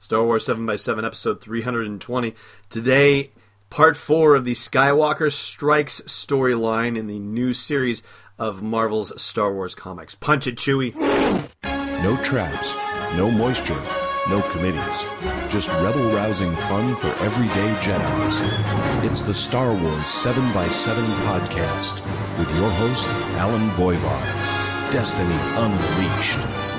Star Wars 7x7, episode 320. Today, part four of the Skywalker Strikes storyline in the new series of Marvel's Star Wars comics. Punch it, Chewie. No traps, no moisture, no committees. Just rebel rousing fun for everyday Jedi's. It's the Star Wars 7x7 podcast with your host, Allen Voivod. Destiny Unleashed.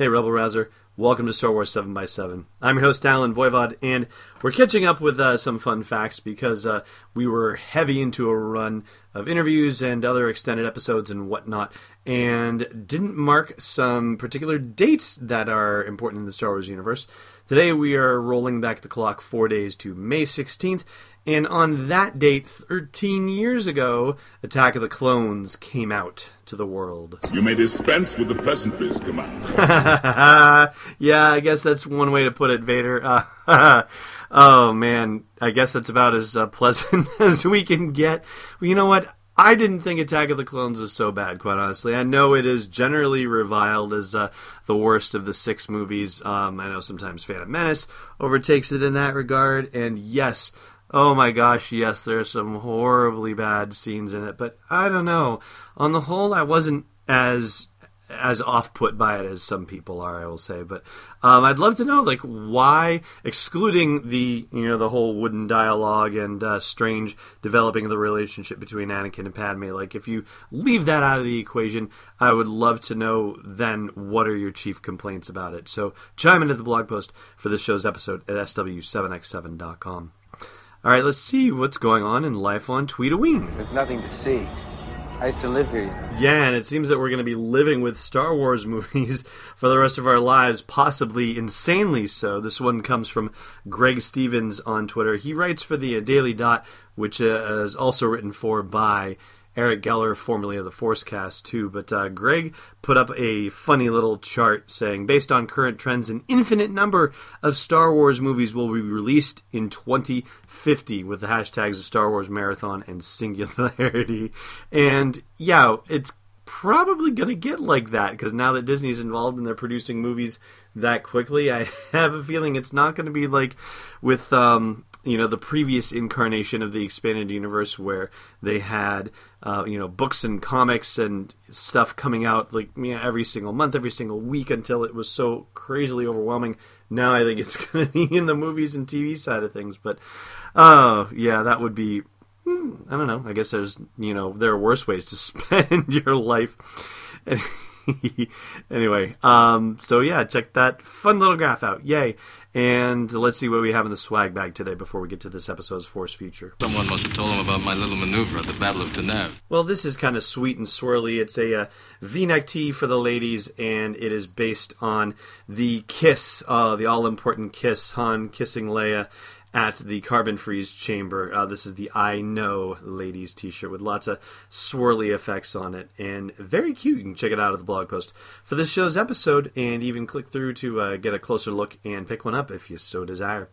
Hey, Rebel Rouser. Welcome to Star Wars 7x7. I'm your host, Allen Voivod, and we're catching up with uh, some fun facts because uh, we were heavy into a run of interviews and other extended episodes and whatnot, and didn't mark some particular dates that are important in the Star Wars universe. Today we are rolling back the clock four days to May 16th, and on that date, 13 years ago, Attack of the Clones came out to the world. You may dispense with the pleasantries, Commander. yeah, I guess that's one way to put it, Vader. Uh, oh, man. I guess that's about as uh, pleasant as we can get. Well, you know what? I didn't think Attack of the Clones was so bad, quite honestly. I know it is generally reviled as uh, the worst of the six movies. Um, I know sometimes Phantom Menace overtakes it in that regard. And yes, Oh my gosh, yes, there are some horribly bad scenes in it, but I don't know. On the whole, I wasn't as as off put by it as some people are, I will say. But um, I'd love to know, like, why, excluding the you know the whole wooden dialogue and uh, strange developing of the relationship between Anakin and Padme, like, if you leave that out of the equation, I would love to know then what are your chief complaints about it. So chime into the blog post for this show's episode at sw7x7.com. All right, let's see what's going on in life on Tweetooine. There's nothing to see. I used to live here, you know. Yeah, and it seems that we're going to be living with Star Wars movies for the rest of our lives, possibly insanely so. This one comes from Greg Stevens on Twitter. He writes for the Daily Dot, which uh, is also written for by Eric Geller, formerly of the Forcecast, too. But uh, Greg put up a funny little chart saying, based on current trends, an infinite number of Star Wars movies will be released in 2050 with the hashtags of Star Wars Marathon and Singularity. And yeah, it's probably going to get like that because now that Disney's involved and they're producing movies that quickly, I have a feeling it's not going to be like with um, you know the previous incarnation of the expanded universe where they had uh, you know books and comics and stuff coming out like you know, every single month, every single week until it was so crazily overwhelming. Now I think it's going to be in the movies and TV side of things, but oh uh, yeah, that would be. Hmm, I don't know. I guess there's you know there are worse ways to spend your life. anyway, um, so yeah, check that fun little graph out. Yay! And let's see what we have in the swag bag today before we get to this episode's Force Future. Someone must have told him about my little maneuver at the Battle of Taanab. Well, this is kind of sweet and swirly. It's a uh, V-neck tee for the ladies, and it is based on the kiss, uh, the all-important kiss, Han kissing Leia at the Carbon Freeze chamber. Uh, this is the I Know ladies t-shirt with lots of swirly effects on it and very cute. You can check it out at the blog post for this show's episode and even click through to uh, get a closer look and pick one up if you so desire.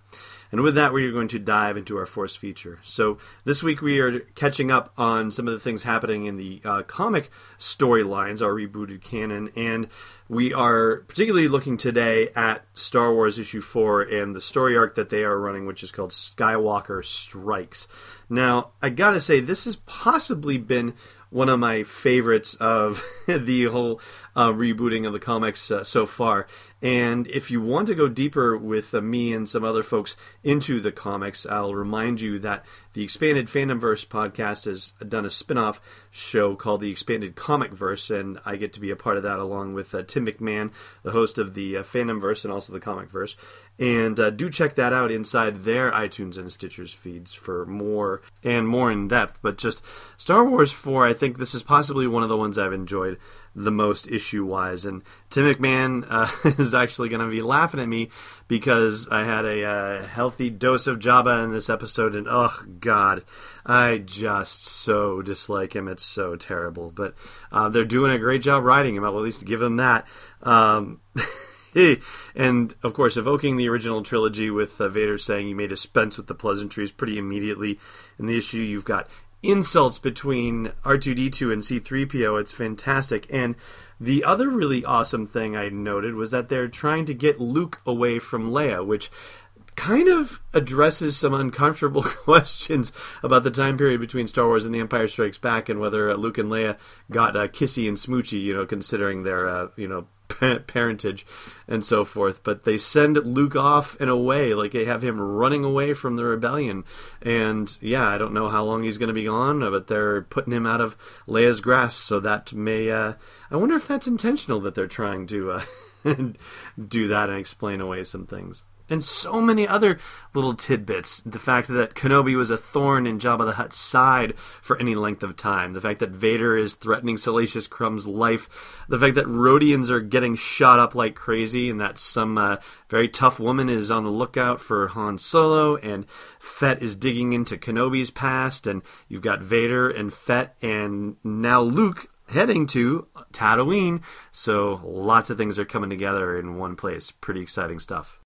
And with that, we are going to dive into our Force feature. So this week we are catching up on some of the things happening in the uh, comic storylines, our rebooted canon, and we are particularly looking today at Star Wars issue 4 and the story arc that they are running, which is called Skywalker Strikes. Now, I gotta say, this has possibly been one of my favorites of the whole uh, rebooting of the comics uh, so far. And if you want to go deeper with uh, me and some other folks into the comics, I'll remind you that the Expanded Fandomverse podcast has done a spin off show called the Expanded Comic Verse, and I get to be a part of that along with uh, Tim McMahon, the host of the uh, Fandomverse and also the Comic Verse. And uh, do check that out inside their iTunes and Stitchers feeds for more and more in depth. But just Star Wars 4, I think this is possibly one of the ones I've enjoyed the most issue wise. And Tim McMahon uh, is actually going to be laughing at me because I had a uh, healthy dose of Jabba in this episode, and oh god, I just so dislike him. It's so terrible. But uh, they're doing a great job writing him. I'll at least give him that. Um, and of course, evoking the original trilogy with uh, Vader saying you may dispense with the pleasantries pretty immediately. In the issue, you've got insults between R2D2 and C3PO. It's fantastic. And The other really awesome thing I noted was that they're trying to get Luke away from Leia, which kind of addresses some uncomfortable questions about the time period between Star Wars and The Empire Strikes Back and whether uh, Luke and Leia got uh, kissy and smoochy, you know, considering their, uh, you know, parentage and so forth. But they send Luke off and away, like they have him running away from the rebellion. And yeah, I don't know how long he's going to be gone, but they're putting him out of Leia's grasp. So that may, uh, I wonder if that's intentional that they're trying to uh, do that and explain away some things and so many other little tidbits. The fact that Kenobi was a thorn in Jabba the Hutt's side for any length of time. The fact that Vader is threatening Salacious Crumb's life. The fact that Rodians are getting shot up like crazy, and that some uh, very tough woman is on the lookout for Han Solo, and Fett is digging into Kenobi's past, and you've got Vader and Fett, and now Luke heading to Tatooine. So lots of things are coming together in one place. Pretty exciting stuff.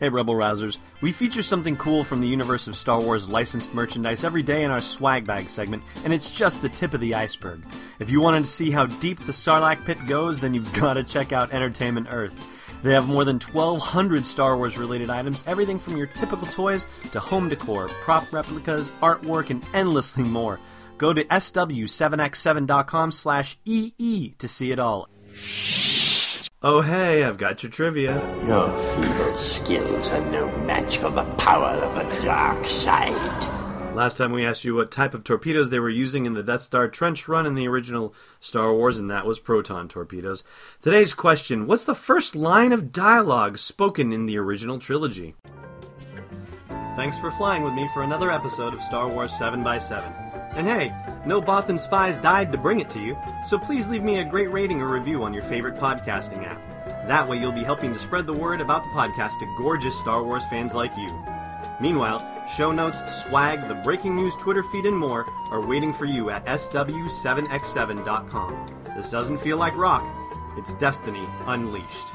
Hey, Rebel Rousers. We feature something cool from the universe of Star Wars licensed merchandise every day in our swag bag segment, and it's just the tip of the iceberg. If you wanted to see how deep the Sarlacc pit goes, then you've got to check out Entertainment Earth. They have more than 1,200 Star Wars related items, everything from your typical toys to home decor, prop replicas, artwork, and endlessly more. Go to sw7x7.com slash EE to see it all. Oh, hey, I've got your trivia. Your feeble skills are no match for the power of the dark side. Last time we asked you what type of torpedoes they were using in the Death Star trench run in the original Star Wars, and that was proton torpedoes. Today's question What's the first line of dialogue spoken in the original trilogy? Thanks for flying with me for another episode of Star Wars 7x7. And hey, no Bothan spies died to bring it to you, so please leave me a great rating or review on your favorite podcasting app. That way you'll be helping to spread the word about the podcast to gorgeous Star Wars fans like you. Meanwhile, show notes, swag, the breaking news Twitter feed, and more are waiting for you at sw7x7.com. This doesn't feel like rock, it's Destiny Unleashed.